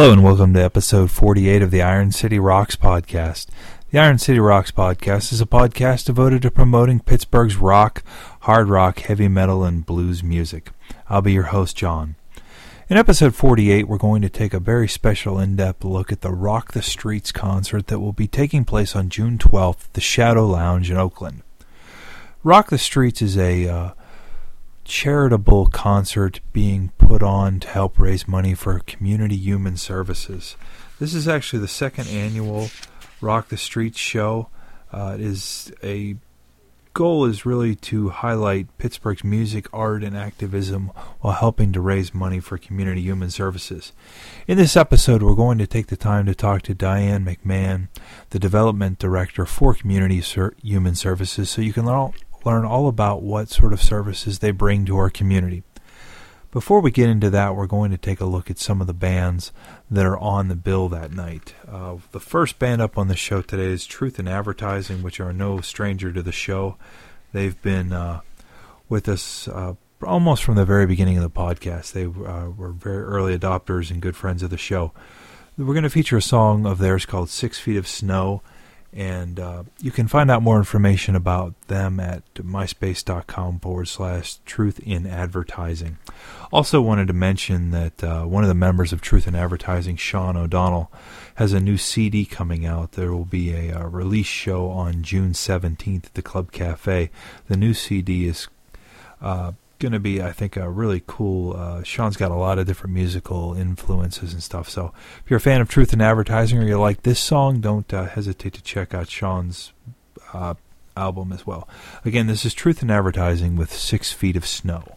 Hello and welcome to episode 48 of the Iron City Rocks podcast. The Iron City Rocks podcast is a podcast devoted to promoting Pittsburgh's rock, hard rock, heavy metal, and blues music. I'll be your host, John. In episode 48, we're going to take a very special in depth look at the Rock the Streets concert that will be taking place on June 12th at the Shadow Lounge in Oakland. Rock the Streets is a uh, charitable concert being put on to help raise money for community human services. This is actually the second annual Rock the Streets show. Uh, it is a goal is really to highlight Pittsburgh's music, art, and activism while helping to raise money for community human services. In this episode, we're going to take the time to talk to Diane McMahon, the development director for Community Human Services, so you can learn, learn all about what sort of services they bring to our community. Before we get into that, we're going to take a look at some of the bands that are on the bill that night. Uh, the first band up on the show today is Truth in Advertising, which are no stranger to the show. They've been uh, with us uh, almost from the very beginning of the podcast. They uh, were very early adopters and good friends of the show. We're going to feature a song of theirs called Six Feet of Snow and uh, you can find out more information about them at myspace.com forward slash truth in advertising. Also, wanted to mention that uh, one of the members of Truth in Advertising, Sean O'Donnell, has a new CD coming out. There will be a, a release show on June 17th at the Club Cafe. The new CD is uh, going to be, I think, a really cool. Uh, Sean's got a lot of different musical influences and stuff. So if you're a fan of Truth in Advertising or you like this song, don't uh, hesitate to check out Sean's uh, album as well. Again, this is Truth in Advertising with Six Feet of Snow.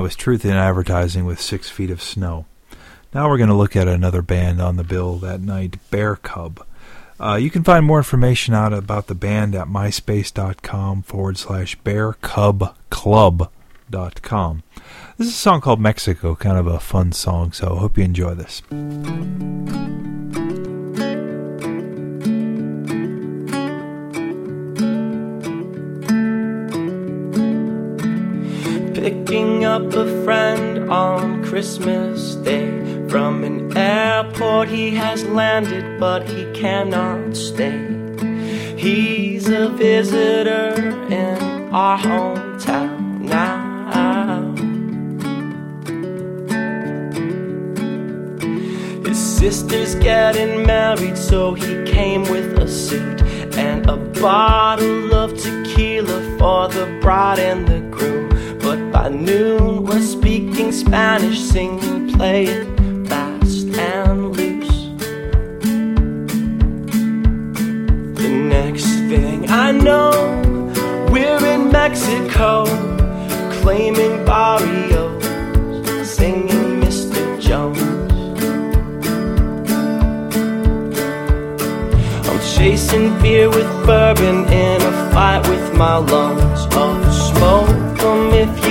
That was Truth in Advertising with Six Feet of Snow. Now we're going to look at another band on the bill that night, Bear Cub. Uh, you can find more information out about the band at myspace.com forward slash bearcubclub.com. This is a song called Mexico, kind of a fun song, so I hope you enjoy this. Picking up a friend on Christmas Day. From an airport he has landed, but he cannot stay. He's a visitor in our hometown now. His sister's getting married, so he came with a suit and a bottle of tequila for the bride and the noon we're speaking Spanish, singing, playing fast and loose. The next thing I know, we're in Mexico, claiming barrios, singing Mr. Jones. I'm chasing beer with bourbon in a fight with my lungs. Oh,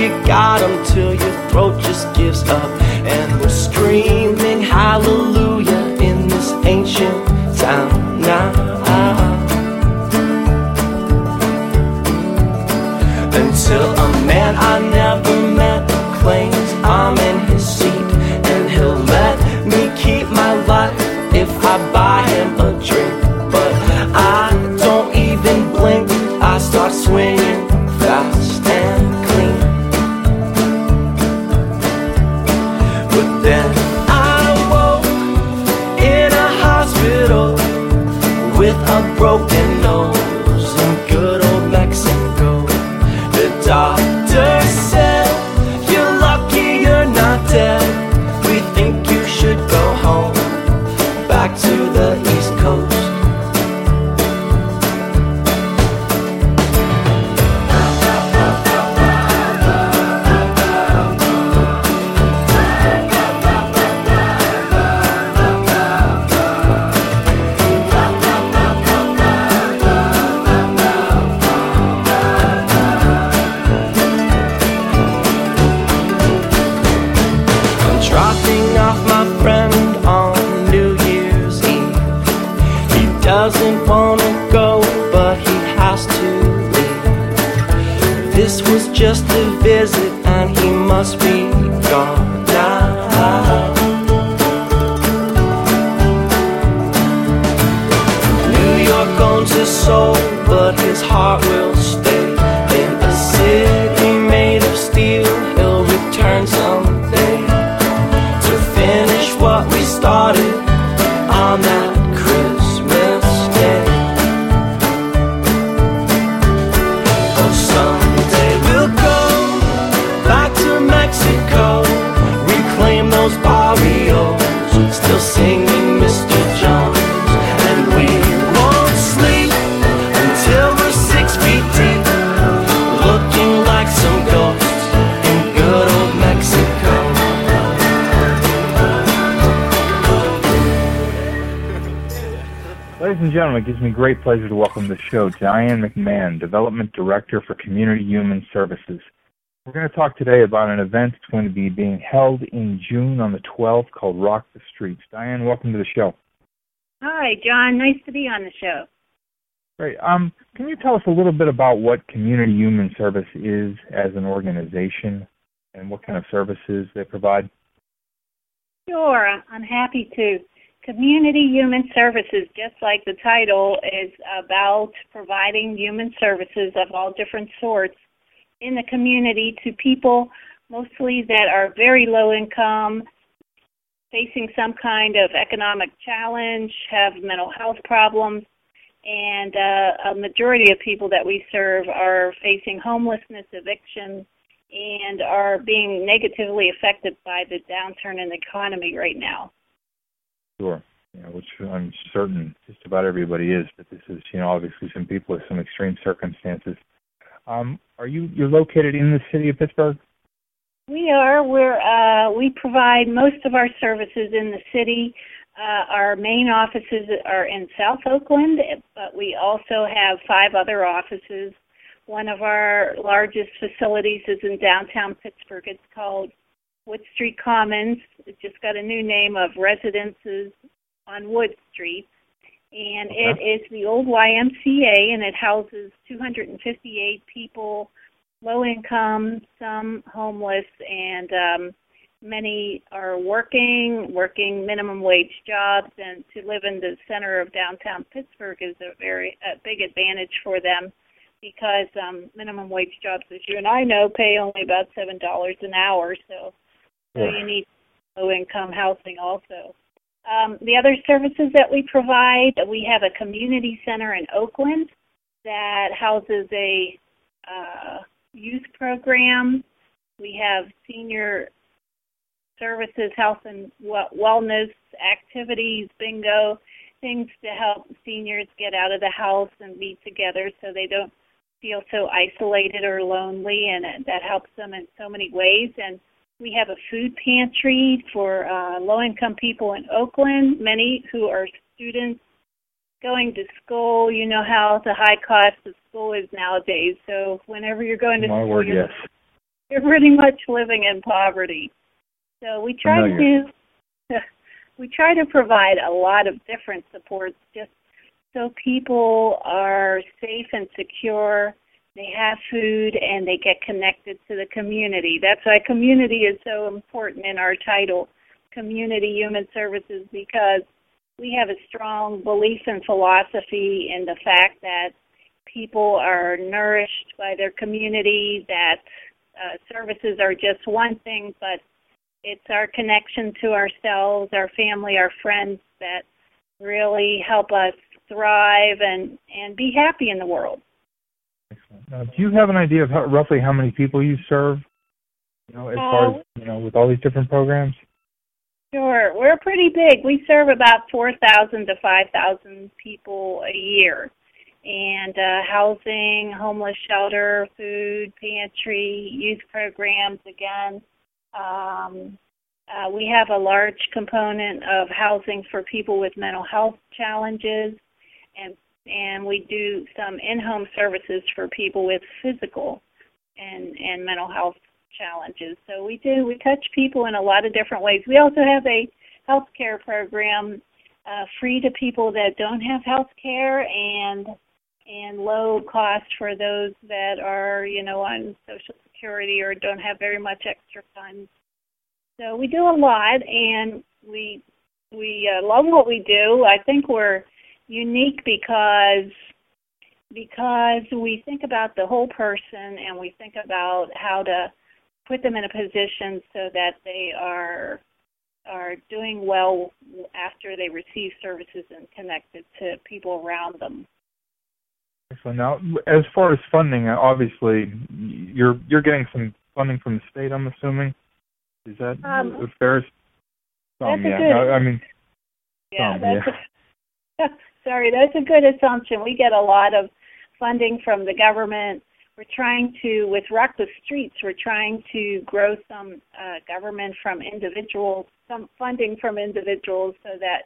you got them till your throat just gives up. And we're screaming hallelujah gives me great pleasure to welcome to the show Diane McMahon, Development Director for Community Human Services. We're going to talk today about an event that's going to be being held in June on the 12th called Rock the Streets. Diane, welcome to the show. Hi, John. Nice to be on the show. Great. Um, can you tell us a little bit about what Community Human Service is as an organization and what kind of services they provide? Sure, I'm happy to. Community Human Services, just like the title, is about providing human services of all different sorts in the community to people mostly that are very low income, facing some kind of economic challenge, have mental health problems, and uh, a majority of people that we serve are facing homelessness, eviction, and are being negatively affected by the downturn in the economy right now. Sure. Yeah, which I'm certain just about everybody is, but this is, you know, obviously some people with some extreme circumstances. Um, are you you're located in the city of Pittsburgh? We are. We're uh, we provide most of our services in the city. Uh, our main offices are in South Oakland, but we also have five other offices. One of our largest facilities is in downtown Pittsburgh. It's called Wood Street Commons. It just got a new name of Residences on Wood Street. And okay. it is the old YMCA, and it houses 258 people, low income, some homeless, and um, many are working, working minimum wage jobs, and to live in the center of downtown Pittsburgh is a very a big advantage for them because um, minimum wage jobs, as you and I know, pay only about seven dollars an hour. So, so you need low income housing also. Um, the other services that we provide, we have a community center in Oakland that houses a uh, youth program. We have senior services, health and wellness activities, bingo, things to help seniors get out of the house and be together so they don't feel so isolated or lonely, and that helps them in so many ways. And we have a food pantry for uh, low income people in Oakland, many who are students going to school. You know how the high cost of school is nowadays. So whenever you're going to My school, word, you're, yes. you're pretty much living in poverty. So we try Familiar. to we try to provide a lot of different supports just so people are safe and secure they have food and they get connected to the community. That's why community is so important in our title, Community Human Services, because we have a strong belief and philosophy in the fact that people are nourished by their community, that uh, services are just one thing, but it's our connection to ourselves, our family, our friends that really help us thrive and, and be happy in the world. Excellent. Now, do you have an idea of how, roughly how many people you serve? You know, as far as you know, with all these different programs. Sure, we're pretty big. We serve about four thousand to five thousand people a year, and uh, housing, homeless shelter, food pantry, youth programs. Again, um, uh, we have a large component of housing for people with mental health challenges, and and we do some in-home services for people with physical and and mental health challenges. So we do we touch people in a lot of different ways. We also have a health care program uh, free to people that don't have health care and and low cost for those that are you know on social security or don't have very much extra funds. So we do a lot and we we uh, love what we do. I think we're unique because because we think about the whole person and we think about how to put them in a position so that they are are doing well after they receive services and connected to people around them. Excellent. Now, as far as funding, obviously you're you're getting some funding from the state. I'm assuming. Is that um, fair? Some, yeah. Good, I, I mean, yeah, some, that's yeah. A, Sorry, that's a good assumption. We get a lot of funding from the government. We're trying to, with Rock the Streets, we're trying to grow some uh, government from individuals, some funding from individuals so that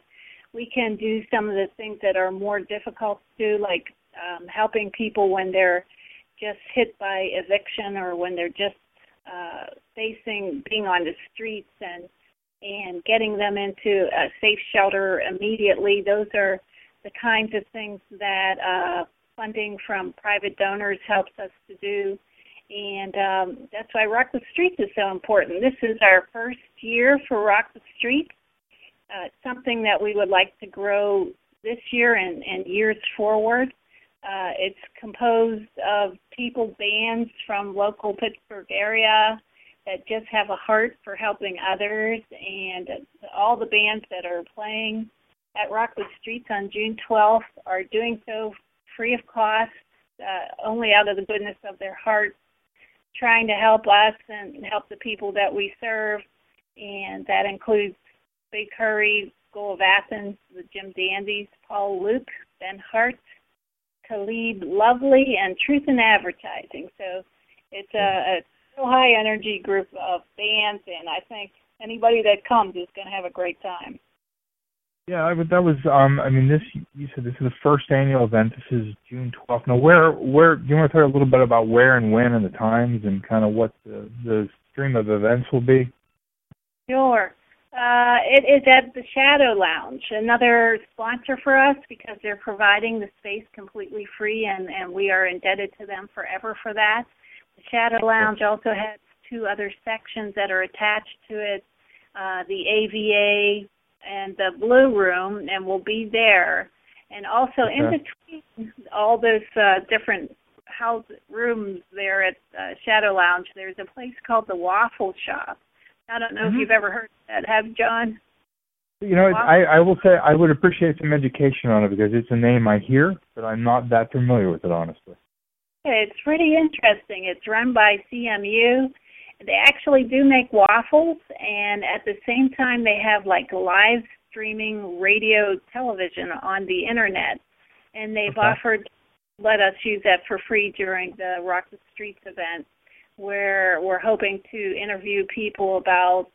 we can do some of the things that are more difficult to do, like um, helping people when they're just hit by eviction or when they're just uh, facing being on the streets and and getting them into a safe shelter immediately. Those are the kinds of things that uh, funding from private donors helps us to do. And um, that's why Rock the Streets is so important. This is our first year for Rock the Streets, uh, something that we would like to grow this year and, and years forward. Uh, it's composed of people, bands from local Pittsburgh area that just have a heart for helping others, and all the bands that are playing at Rock the Streets on June 12th are doing so free of cost, uh, only out of the goodness of their hearts, trying to help us and help the people that we serve, and that includes Big Curry, School of Athens, the Jim Dandies, Paul Luke, Ben Hardt, Caleb Lovely, and Truth in Advertising. So it's a, a high energy group of bands, and I think anybody that comes is going to have a great time. Yeah, I would, that was. Um, I mean, this you said this is the first annual event. This is June twelfth. Now, where, where? Do you want to talk a little bit about where and when and the times and kind of what the the stream of events will be? Sure. Uh, it is at the Shadow Lounge, another sponsor for us because they're providing the space completely free, and and we are indebted to them forever for that. The Shadow Lounge also has two other sections that are attached to it, uh, the AVA and the Blue Room, and we'll be there. And also Okay. in between all those uh, different house rooms there at uh, Shadow Lounge, there's a place called the Waffle Shop. I don't know Mhm. if you've ever heard of that, have you, John? You know, I I will say I would appreciate some education on it because it's a name I hear, but I'm not that familiar with it honestly. It's pretty interesting. It's run by CMU. They actually do make waffles, and at the same time, they have like live streaming radio television on the internet. And they've Okay. offered let us use that for free during the Rock the Streets event, where we're hoping to interview people about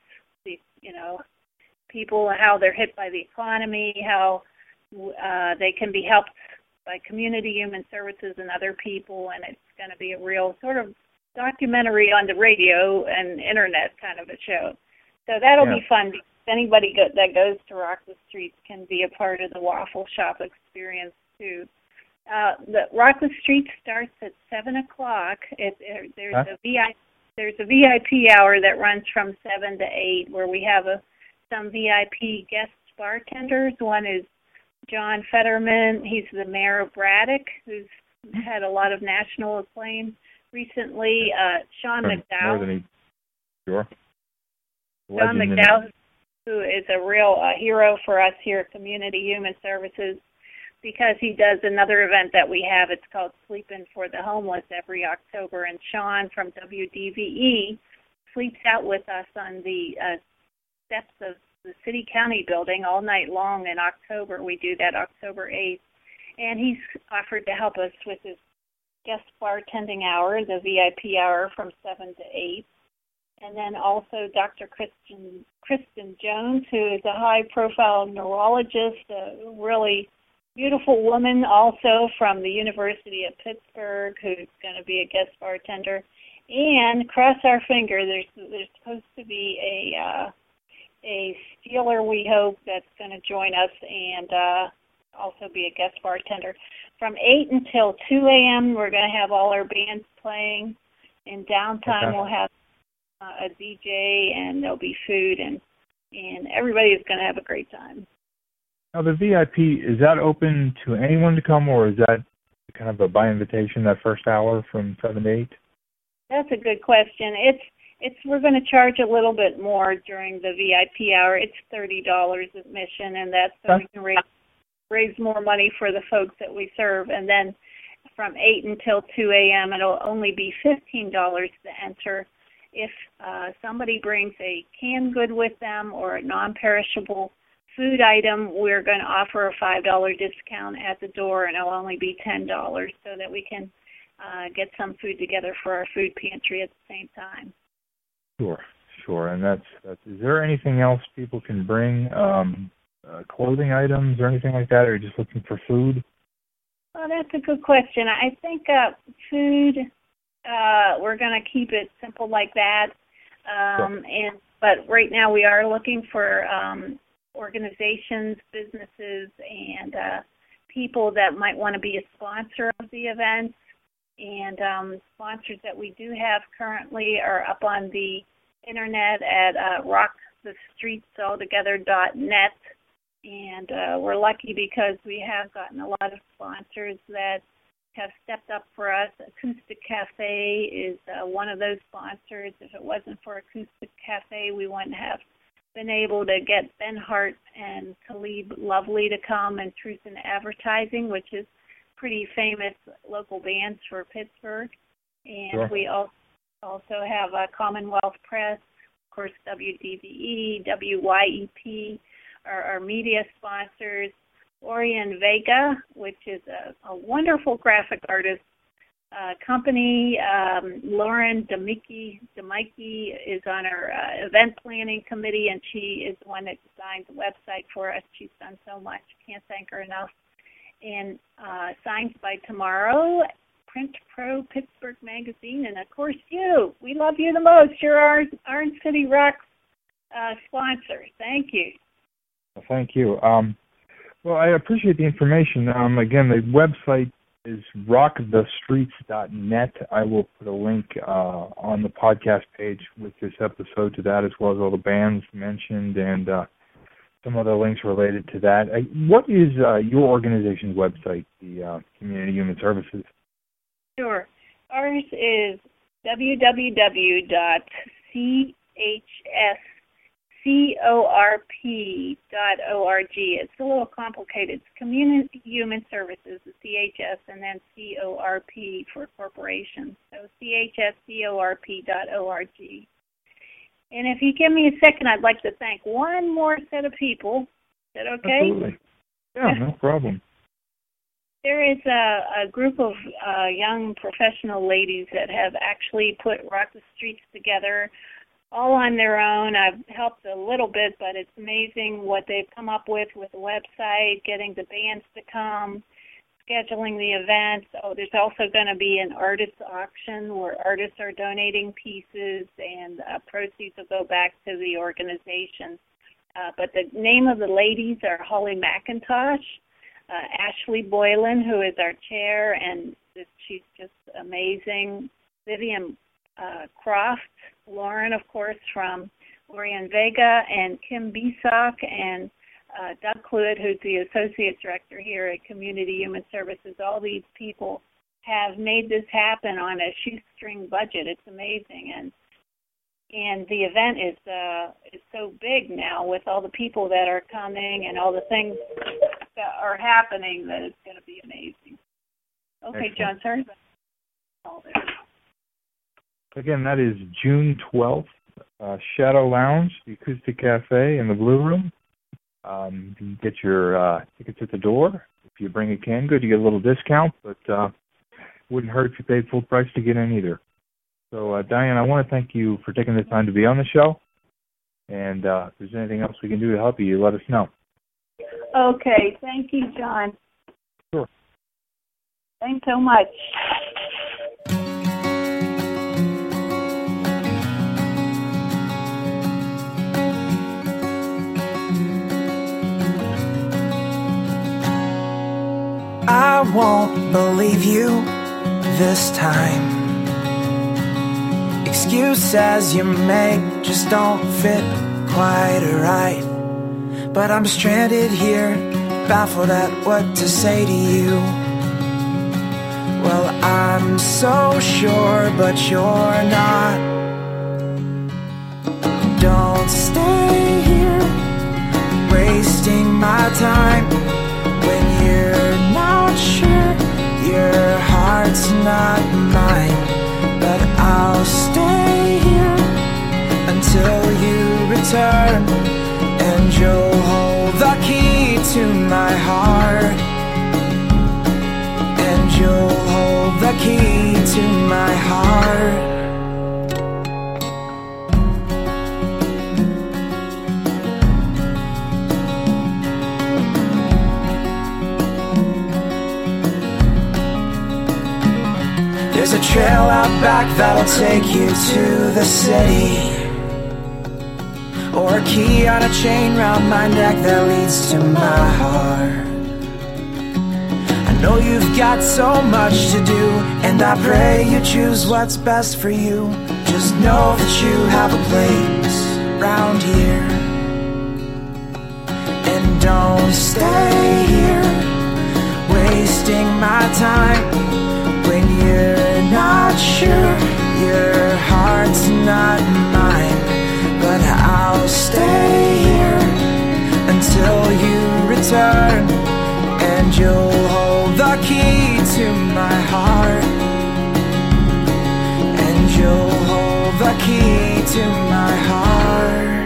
the, you know, people how they're hit by the economy, how uh, they can be helped by community human services and other people, and it's going to be a real sort of documentary on the radio and internet kind of a show. So that'll Yeah. be fun. because Anybody go, that goes to Rock the Streets can be a part of the waffle shop experience too. Uh, the Rock the Streets starts at seven o'clock. It, it, there's Okay. a VI, there's a VIP hour that runs from seven to eight, where we have a some VIP guest bartenders. One is John Fetterman. He's the mayor of Braddock, who's had a lot of national acclaim recently. Uh, Sean More McDowell. sure. In- McDowell, who is a real uh, hero for us here at Community Human Services, because he does another event that we have. It's called Sleeping for the Homeless every October, and Sean from WDVE sleeps out with us on the uh, steps of the City County building all night long in October. We do that October 8th, and he's offered to help us with his guest bartending hour, the VIP hour from 7 to 8 and then also Dr. Kristen Kristen Jones, who is a high-profile neurologist, a really beautiful woman, also from the University of Pittsburgh, who's going to be a guest bartender. And cross our finger, there's there's supposed to be a uh, a Steeler, we hope, that's going to join us and uh, also be a guest bartender. From 8 until 2 a.m., we're going to have all our bands playing. In downtime, Okay. we'll have uh, a DJ and there'll be food and and everybody is going to have a great time. Now the VIP is that open to anyone to come, or is that kind of a by invitation that first hour from seven to eight? That's a good question. It's it's we're going to charge a little bit more during the VIP hour. It's thirty dollars admission, and that's so we can raise raise more money for the folks that we serve. And then from eight until two a.m., it'll only be fifteen dollars to enter. If uh, somebody brings a canned good with them or a non-perishable food item, we're going to offer a five dollar discount at the door, and it'll only be ten dollars, so that we can uh, get some food together for our food pantry at the same time. Sure, sure. And that's that's. Is there anything else people can bring? Um, uh, clothing items or anything like that, or are you just looking for food? Well, that's a good question. I think uh, food. Uh, we're going to keep it simple like that. Um, and but right now we are looking for um, organizations, businesses, and uh, people that might want to be a sponsor of the event. And um, sponsors that we do have currently are up on the internet at uh, rockthestreetsaltogether.net. And uh, we're lucky because we have gotten a lot of sponsors that have stepped up for us. Acoustic Cafe is uh, one of those sponsors. If it wasn't for Acoustic Cafe, we wouldn't have been able to get Ben Hardt and Caleb Lovely to come and Truth in Advertising, which is pretty famous local bands for Pittsburgh. And Sure. we also also have uh, Commonwealth Press, of course, WDVE, WYEP, our, our media sponsors, Orion Vega, which is a, a wonderful graphic artist uh, company. Um, Lauren Demicki, is on our uh, event planning committee, and she is the one that designed the website for us. She's done so much. Can't thank her enough. And uh, Signs by Tomorrow, Print Pro Pittsburgh Magazine, and of course you. We love you the most. You're our Iron City Rock uh, sponsor. Thank you. Thank you. Um, well, I appreciate the information. Um, again, the website is rockthestreets.net. I will put a link uh, on the podcast page with this episode to that, as well as all the bands mentioned and uh, some other links related to that. Uh, what is uh, your organization's website, the uh, Community Human Services? Sure. Ours is www.chscorp.org. It's a little complicated. It's Community Human Services, the CHS, and then CORP for corporations. So chscorp.org. And if you give me a second, I'd like to thank one more set of people. Is that okay? Absolutely. Yeah, no problem. There is a, a group of uh, young professional ladies that have actually put Rock the Streets together all on their own. I've helped a little bit, but it's amazing what they've come up with with the website, getting the bands to come, scheduling the events. Oh, there's also going to be an artist auction where artists are donating pieces and uh, proceeds will go back to the organization. Uh, but the name of the ladies are Holly McIntosh, uh, Ashley Boylan, who is our chair, and she's just amazing. Vivian uh, Croft, Lauren, of course, from Orion Vega, and Kim Bisock, and uh, Doug Cluid, who's the associate director here at Community Human Services. All these people have made this happen on a shoestring budget. It's amazing, and and the event is uh, is so big now with all the people that are coming and all the things that are happening that it's going to be amazing. Okay, John, sorry. about all this. Again, that is June 12th, uh, Shadow Lounge, the Acoustic Cafe in the Blue Room. Um, you can get your uh, tickets at the door. If you bring a can good, you get a little discount, but uh, wouldn't hurt if you paid full price to get in either. So, uh, Diane, I want to thank you for taking the time to be on the show. And uh, if there's anything else we can do to help you, you let us know. Okay, thank you, John. Sure. Thanks so much. I won't believe you this time. Excuses you make just don't fit quite right. But I'm stranded here, baffled at what to say to you. Well, I'm so sure, but you're not. Don't stay here, wasting my time not mine but i'll stay here until you return and you'll hold the key to my heart. And you'll hold the key to my heart trail out back that'll take you to the city. Or a key on a chain round my neck that leads to my heart. I know you've got so much to do, and I pray you choose what's best for you. Just know that you have a place round here. And don't stay here, wasting my time not sure. Your heart's not mine, but I'll stay here until you return, and you'll hold the key to my heart and you'll hold the key to my heart.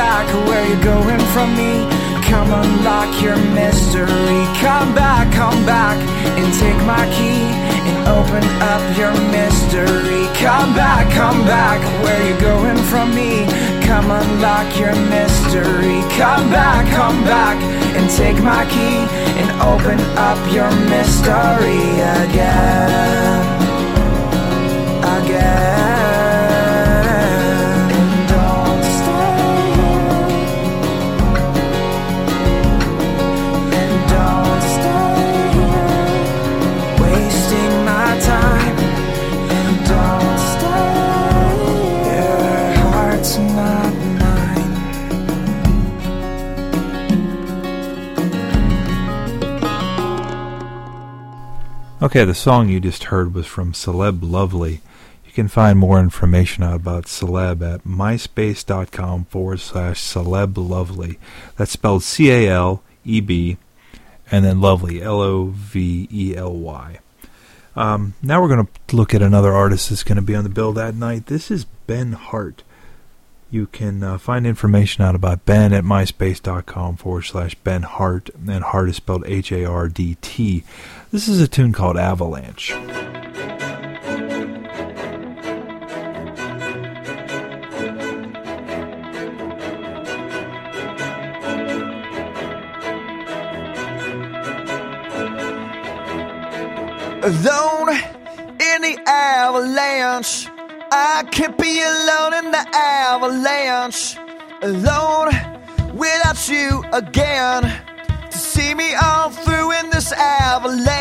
Back, where you going from me? Come unlock your mystery. Come back, come back, and take my key and open up your mystery. Come back, come back, where you going from me? Come unlock your mystery. Come back, come back, and take my key and open up your mystery. Again. Okay, the song you just heard was from Caleb Lovely. You can find more information out about Caleb at myspace.com forward slash Caleb Lovely. That's spelled C A L E B and then Lovely, L O V E L Y. Um, now we're going to look at another artist that's going to be on the bill that night. This is Ben Hardt. You can uh, find information out about Ben at myspace.com forward slash Ben Hardt, and Hardt is spelled H A R D T. This is a tune called Avalanche. Alone in the avalanche. I can't be alone in the avalanche. Alone without you again. To see me all through in this avalanche.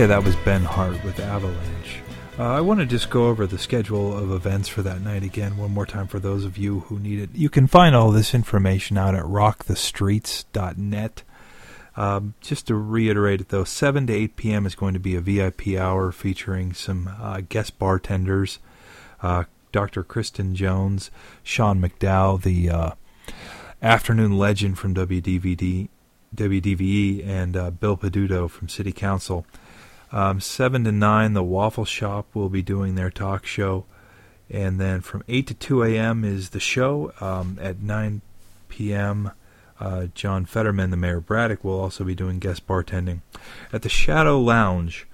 Okay, that was Ben Hardt with Avalanche. Uh, I want to just go over the schedule of events for that night again one more time for those of you who need it. You can find all this information out at rockthestreets.net. Um, just to reiterate it though, 7 to 8 p.m. is going to be a VIP hour featuring some uh, guest bartenders. Uh, Dr. Kristen Jones, Sean McDowell, the uh, afternoon legend from WDVD, WDVE, and uh, Bill Peduto from City Council. Um, 7 to 9, the Waffle Shop will be doing their talk show. And then from 8 to 2 a.m. is the show. Um, at 9 p.m., uh, John Fetterman, the Mayor of Braddock, will also be doing guest bartending. At the Shadow Lounge,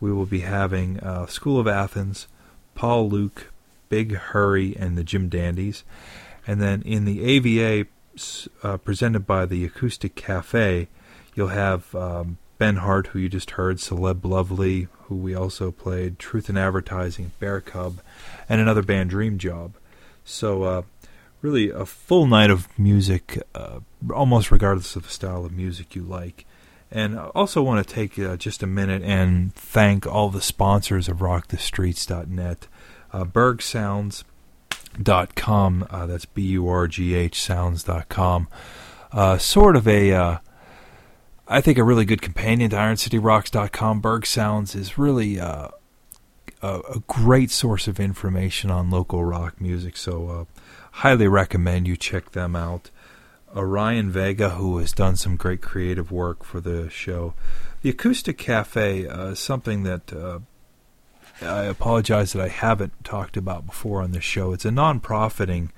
we will be having uh, School of Athens, Paul Luke, Big Hurry, and the Jim Dandies. And then in the AVA, uh, presented by the Acoustic Cafe, you'll have um, Ben Hardt, who you just heard, Caleb Lovely, who we also played, Truth in Advertising, Bear Cub, and another band, Dream Job. So, uh, really, a full night of music, uh, almost regardless of the style of music you like. And I also want to take uh, just a minute and thank all the sponsors of RockTheStreets.net. Uh, Burgh Sounds, dot com. Uh, that's B U R G H sounds.com. Uh, sort of a, uh, I think, a really good companion to IronCityRocks.com. Burgh Sounds is really uh, a, a great source of information on local rock music. So, uh, highly recommend you check them out. Orion Vega, who has done some great creative work for the show. The Acoustic Cafe uh, is something that uh, I apologize that I haven't talked about before on this show. It's a non-profiting,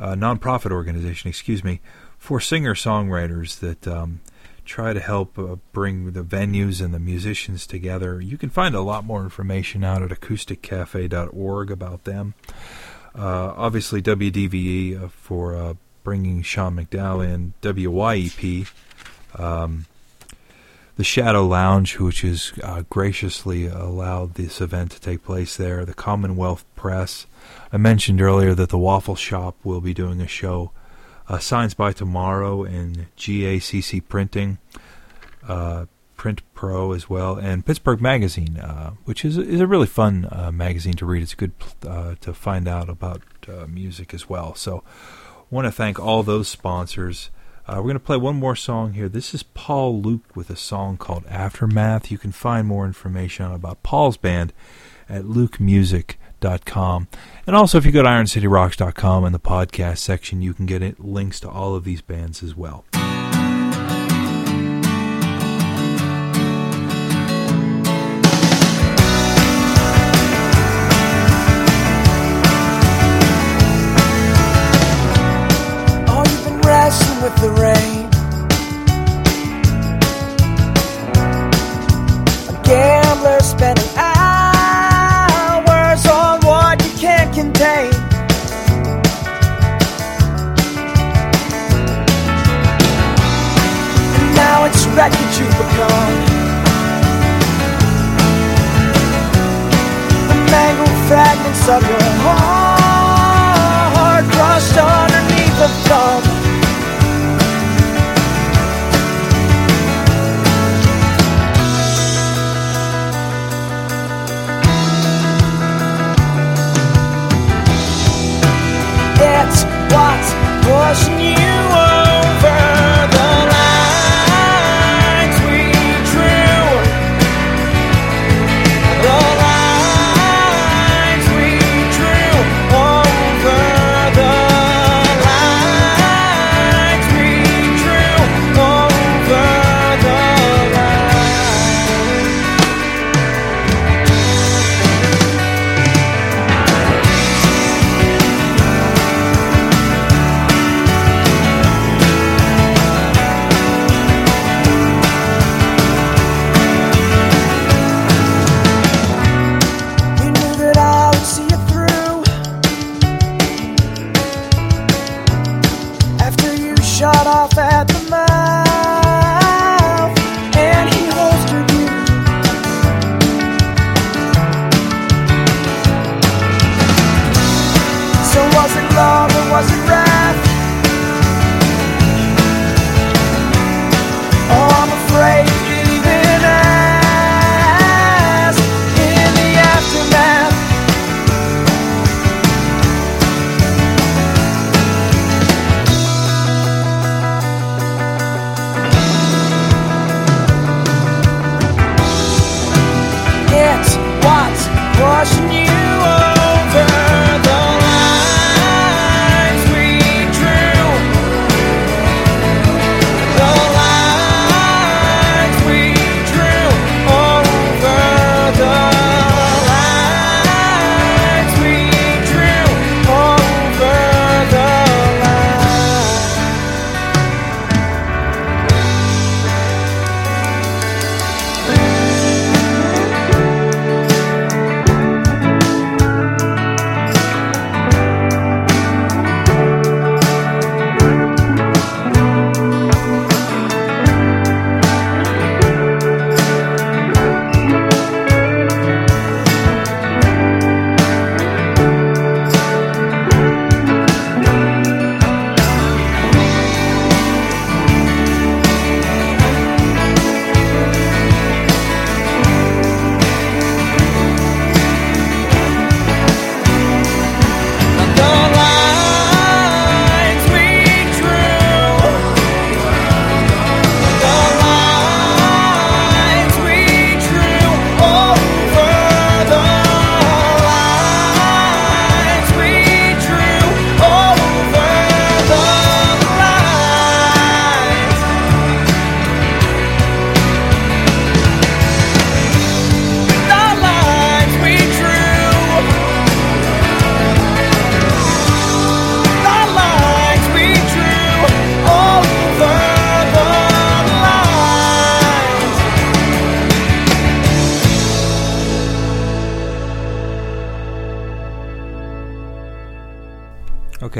uh, non-profit organization, excuse me, for singer-songwriters that um, try to help uh, bring the venues and the musicians together. You can find a lot more information out at acousticcafe.org about them. Uh, obviously, WDVE uh, for uh, bringing Sean McDowell in, WYEP. Um, the Shadow Lounge, which has uh, graciously allowed this event to take place there, the Commonwealth Press. I mentioned earlier that the Waffle Shop will be doing a show, uh, Signs by Tomorrow, and GACC Printing, uh, Print Pro as well, and Pittsburgh Magazine, uh, which is is a really fun uh, magazine to read. It's good uh, to find out about music as well. So, want to thank all those sponsors. Uh, we're going to play one more song here. This is Paul Luke with a song called Aftermath. You can find more information about Paul's band at And also, if you go to ironcityrocks.com in the podcast section, you can get it, links to all of these bands as well. The rain.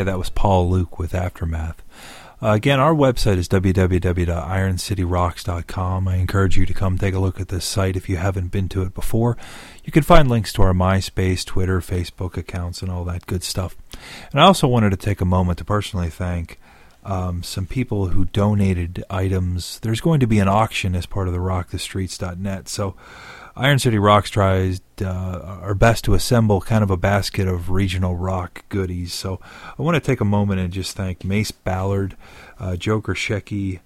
That was Paul Luke with Aftermath. Uh, again, our website is www.ironcityrocks.com. I encourage you to come take a look at this site if you haven't been to it before. You can find links to our MySpace, Twitter, Facebook accounts, and all that good stuff. And I also wanted to take a moment to personally thank um, some people who donated items. There's going to be an auction as part of the RockTheStreets.net. So Iron City Rocks tries uh, our best to assemble kind of a basket of regional rock goodies. So I want to take a moment and just thank Mace Ballard, uh, Joker Shecky,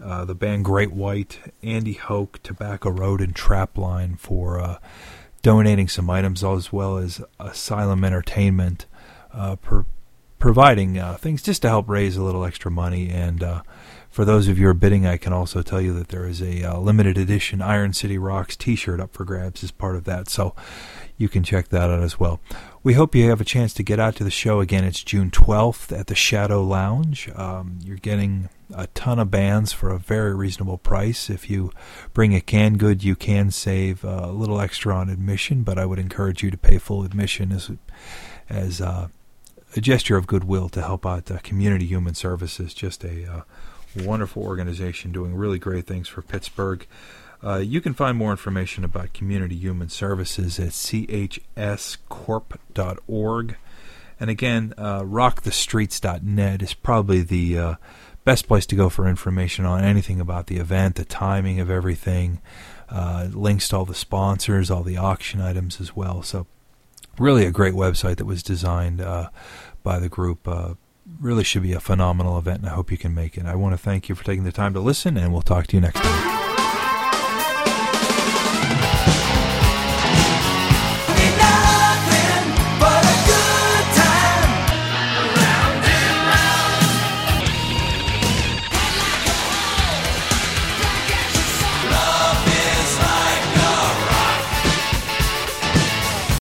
uh, the band Great White, Andy Hoke, Tobacco Road, and Trapline for uh, donating some items, as well as Asylum Entertainment uh, providing uh, things just to help raise a little extra money and for those of you who are bidding, I can also tell you that there is a uh, limited edition Iron City Rocks T-shirt up for grabs as part of that, so you can check that out as well. We hope you have a chance to get out to the show again. It's June 12th at the Shadow Lounge. Um, you're getting a ton of bands for a very reasonable price. If you bring a can good, you can save uh, a little extra on admission, but I would encourage you to pay full admission as as uh, a gesture of goodwill to help out uh, community human services. Just a uh, wonderful organization doing really great things for Pittsburgh. Uh, you can find more information about Community Human Services at chscorp.org. And again, uh, rockthestreets.net is probably the uh, best place to go for information on anything about the event, the timing of everything, uh, links to all the sponsors, all the auction items as well. So, really a great website that was designed uh, by the group uh, really should be a phenomenal event, and I hope you can make it. I want to thank you for taking the time to listen, and we'll talk to you next time.